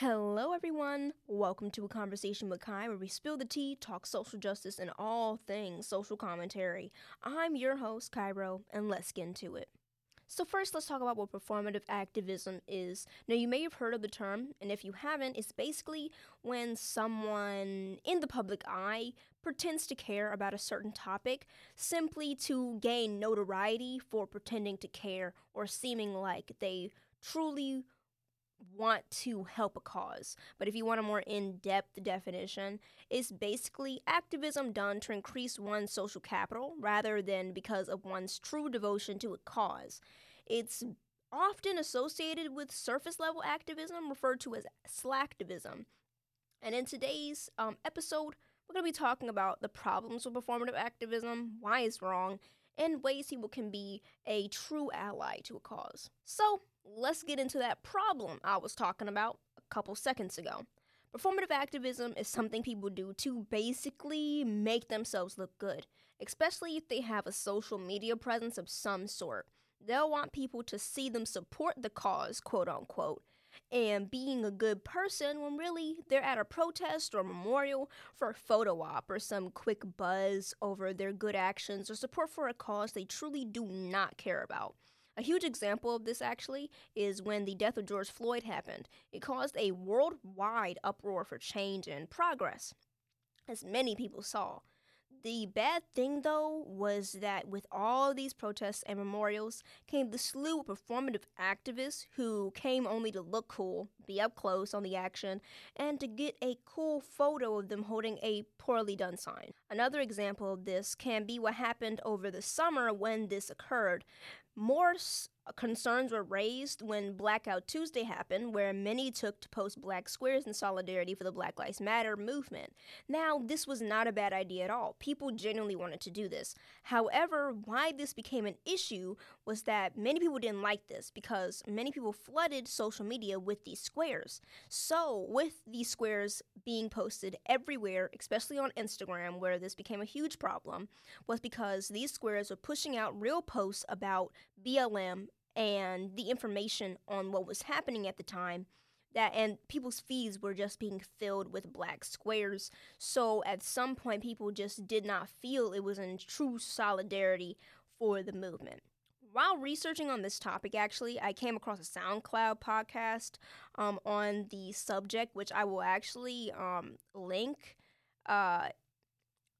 Hello, everyone. Welcome to a conversation with Kai, where we spill the tea, talk social justice, and all things social commentary. I'm your host, Cairo, and let's get into it. So, first, let's talk about what performative activism is. Now, you may have heard of the term, and if you haven't, it's basically when someone in the public eye pretends to care about a certain topic simply to gain notoriety for pretending to care or seeming like they truly want to help a cause. But if you want a more in depth definition, it's basically activism done to increase one's social capital rather than because of one's true devotion to a cause. It's often associated with surface level activism, referred to as slacktivism. And in today's um, episode, we're going to be talking about the problems with performative activism, why it's wrong, and ways people can be a true ally to a cause. So, let's get into that problem I was talking about a couple seconds ago. Performative activism is something people do to basically make themselves look good, especially if they have a social media presence of some sort. They'll want people to see them support the cause, quote unquote, and being a good person when really they're at a protest or memorial for a photo op or some quick buzz over their good actions or support for a cause they truly do not care about. A huge example of this actually is when the death of George Floyd happened. It caused a worldwide uproar for change and progress, as many people saw. The bad thing, though, was that with all these protests and memorials came the slew of performative activists who came only to look cool, be up close on the action, and to get a cool photo of them holding a poorly done sign. Another example of this can be what happened over the summer when this occurred. More concerns were raised when Blackout Tuesday happened, where many took to post black squares in solidarity for the Black Lives Matter movement. Now, this was not a bad idea at all. People genuinely wanted to do this. However, why this became an issue was that many people didn't like this because many people flooded social media with these squares. So, with these squares being posted everywhere, especially on Instagram, where this became a huge problem, was because these squares were pushing out real posts about BLM and the information on what was happening at the time that and people's feeds were just being filled with black squares. So at some point people just did not feel it was in true solidarity for the movement. While researching on this topic actually i came across a soundcloud podcast um, on the subject which i will actually um, link uh,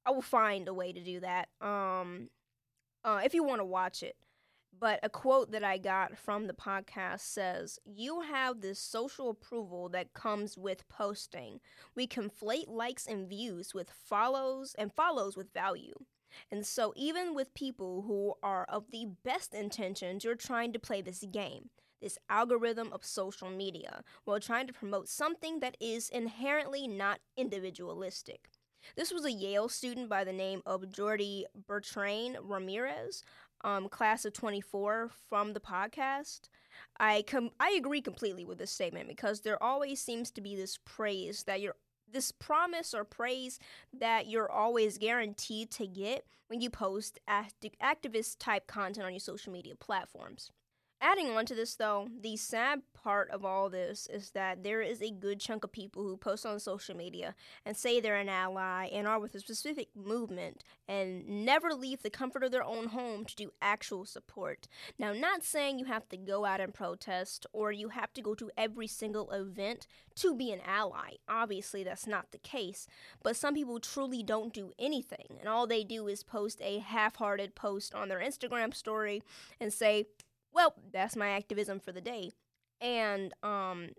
i will find a way to do that. Um, uh, if you want to watch it but a quote that I got from the podcast says, You have this social approval that comes with posting. We conflate likes and views with follows and follows with value. And so, even with people who are of the best intentions, you're trying to play this game, this algorithm of social media, while trying to promote something that is inherently not individualistic. This was a Yale student by the name of Jordi Bertrain Ramirez um, class of 24 from the podcast, I com- I agree completely with this statement because there always seems to be this praise that you're this promise or praise that you're always guaranteed to get when you post act- activist type content on your social media platforms. Adding on to this, though, the sad part of all this is that there is a good chunk of people who post on social media and say they're an ally and are with a specific movement and never leave the comfort of their own home to do actual support. Now, not saying you have to go out and protest or you have to go to every single event to be an ally. Obviously, that's not the case. But some people truly don't do anything, and all they do is post a half hearted post on their Instagram story and say, well, that's my activism for the day. And um,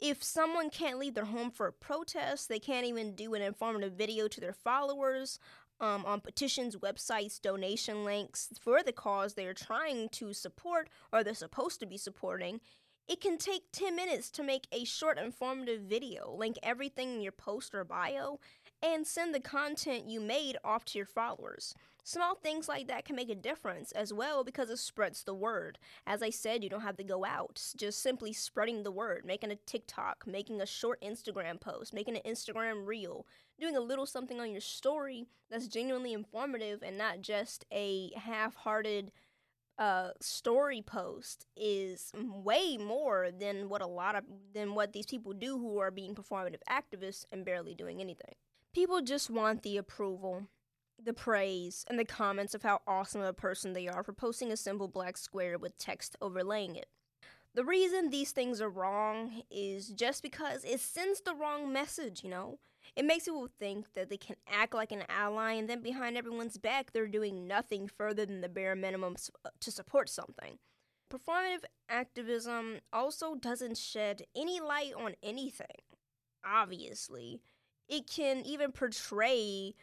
if someone can't leave their home for a protest, they can't even do an informative video to their followers um, on petitions, websites, donation links for the cause they're trying to support or they're supposed to be supporting. It can take 10 minutes to make a short informative video, link everything in your post or bio, and send the content you made off to your followers. Small things like that can make a difference as well because it spreads the word. As I said, you don't have to go out. Just simply spreading the word, making a TikTok, making a short Instagram post, making an Instagram reel, doing a little something on your story that's genuinely informative and not just a half hearted uh, story post is way more than what a lot of than what these people do who are being performative activists and barely doing anything. People just want the approval, the praise, and the comments of how awesome of a person they are for posting a simple black square with text overlaying it. The reason these things are wrong is just because it sends the wrong message, you know? It makes people think that they can act like an ally and then behind everyone's back they're doing nothing further than the bare minimum uh, to support something. Performative activism also doesn't shed any light on anything, obviously. It can even portray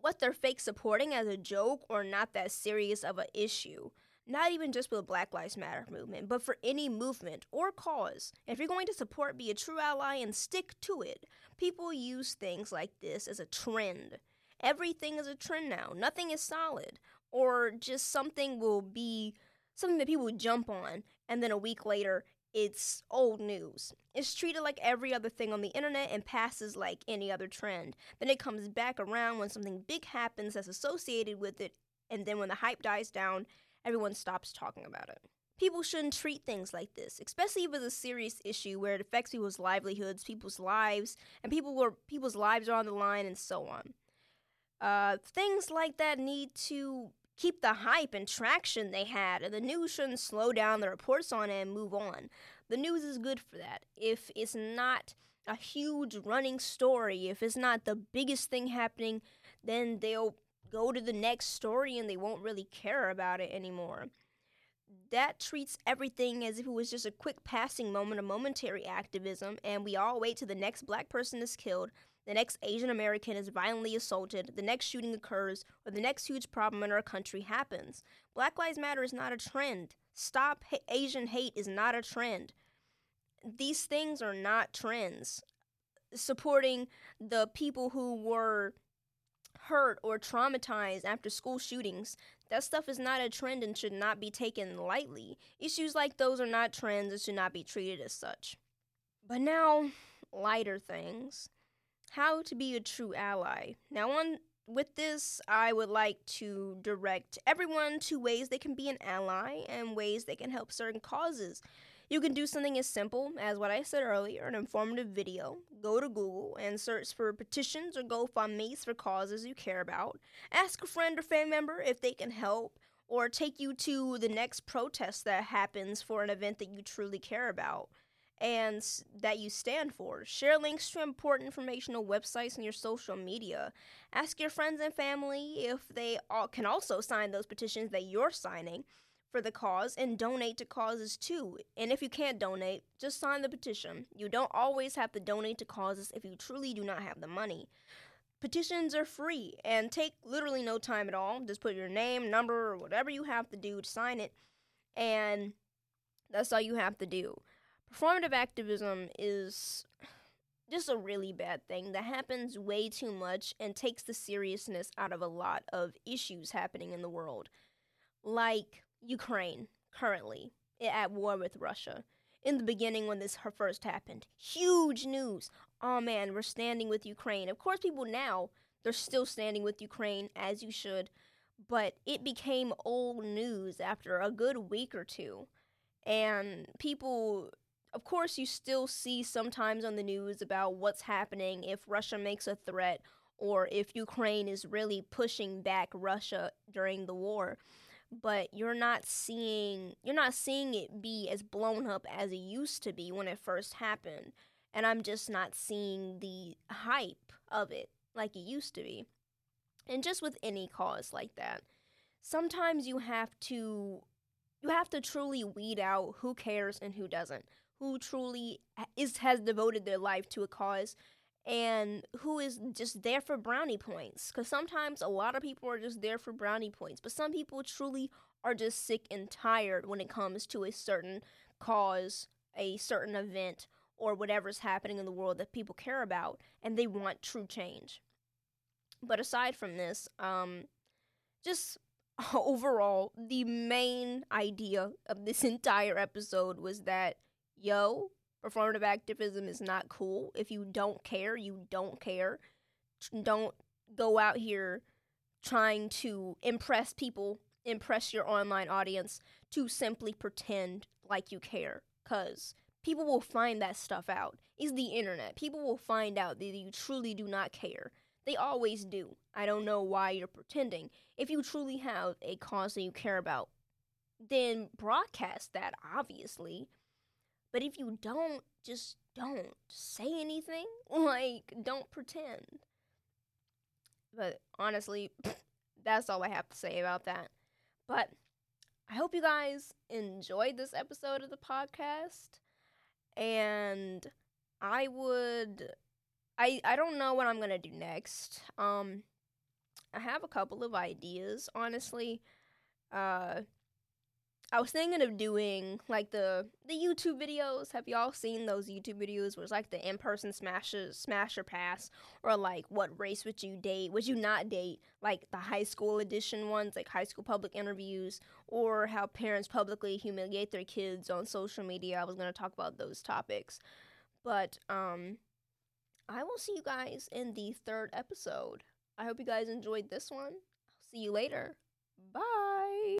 what they're fake supporting as a joke or not that serious of an issue not even just for the Black Lives Matter movement, but for any movement or cause. If you're going to support, be a true ally and stick to it. People use things like this as a trend. Everything is a trend now. Nothing is solid. Or just something will be something that people jump on, and then a week later, it's old news. It's treated like every other thing on the internet and passes like any other trend. Then it comes back around when something big happens that's associated with it, and then when the hype dies down, everyone stops talking about it. People shouldn't treat things like this, especially if it's a serious issue where it affects people's livelihoods, people's lives, and people were people's lives are on the line, and so on. Uh, things like that need to keep the hype and traction they had, and the news shouldn't slow down the reports on it and move on. The news is good for that. If it's not a huge running story, if it's not the biggest thing happening, then they'll go to the next story and they won't really care about it anymore. That treats everything as if it was just a quick passing moment of momentary activism, and we all wait till the next black person is killed, the next Asian American is violently assaulted, the next shooting occurs, or the next huge problem in our country happens. Black Lives Matter is not a trend. Stop Asian hate is not a trend. These things are not trends. Supporting the people who were hurt or traumatized after school shootings. That stuff is not a trend and should not be taken lightly. Issues like those are not trends and should not be treated as such. But now, lighter things. How to be a true ally. Now, on with this, I would like to direct everyone to ways they can be an ally and ways they can help certain causes. You can do something as simple as what I said earlier an informative video. Go to Google and search for petitions or GoFundMe's for causes you care about. Ask a friend or family member if they can help or take you to the next protest that happens for an event that you truly care about and that you stand for. Share links to important informational websites on your social media. Ask your friends and family if they can also sign those petitions that you're signing for the cause and donate to causes too. And if you can't donate, just sign the petition. You don't always have to donate to causes if you truly do not have the money. Petitions are free and take literally no time at all. Just put your name, number, or whatever you have to do to sign it, and that's all you have to do. Performative activism is just a really bad thing that happens way too much and takes the seriousness out of a lot of issues happening in the world. Like Ukraine currently at war with Russia. In the beginning, when this first happened, huge news. Oh man, we're standing with Ukraine. Of course, people now they're still standing with Ukraine as you should, but it became old news after a good week or two. And people, of course, you still see sometimes on the news about what's happening if Russia makes a threat or if Ukraine is really pushing back Russia during the war. But you're not seeing you're not seeing it be as blown up as it used to be when it first happened. And i'm just not seeing the hype of it like it used to be. And just with any cause like that sometimes you have to you have to truly weed out who cares and who doesn't who truly is has devoted their life to a cause and who is just there for brownie points. Because sometimes a lot of people are just there for brownie points, but some people truly are just sick and tired when it comes to a certain cause, a certain event, or whatever's happening in the world that people care about, and they want true change. But aside from this, um, just overall, the main idea of this entire episode was that, yo, Performative activism is not cool. If you don't care, you don't care. Don't go out here trying to impress people impress your online audience to simply pretend like you care cuz people will find that stuff out. It's the internet. People will find out that you truly do not care. They always do. I don't know why you're pretending. If you truly have a cause that you care about, then broadcast that, obviously. But if you don't, just don't say anything. Like, don't pretend. But honestly, that's all I have to say about that. But I hope you guys enjoyed this episode of the podcast. And I would I I don't know what I'm going to do next. Um I have a couple of ideas, honestly. Uh I was thinking of doing like the the YouTube videos. Have y'all seen those YouTube videos where it's like the in person smashes smasher pass or like what race would you date? Would you not date? Like the high school edition ones, like high school public interviews, or how parents publicly humiliate their kids on social media. I was gonna talk about those topics. But um I will see you guys in the third episode. I hope you guys enjoyed this one. I'll see you later. Bye.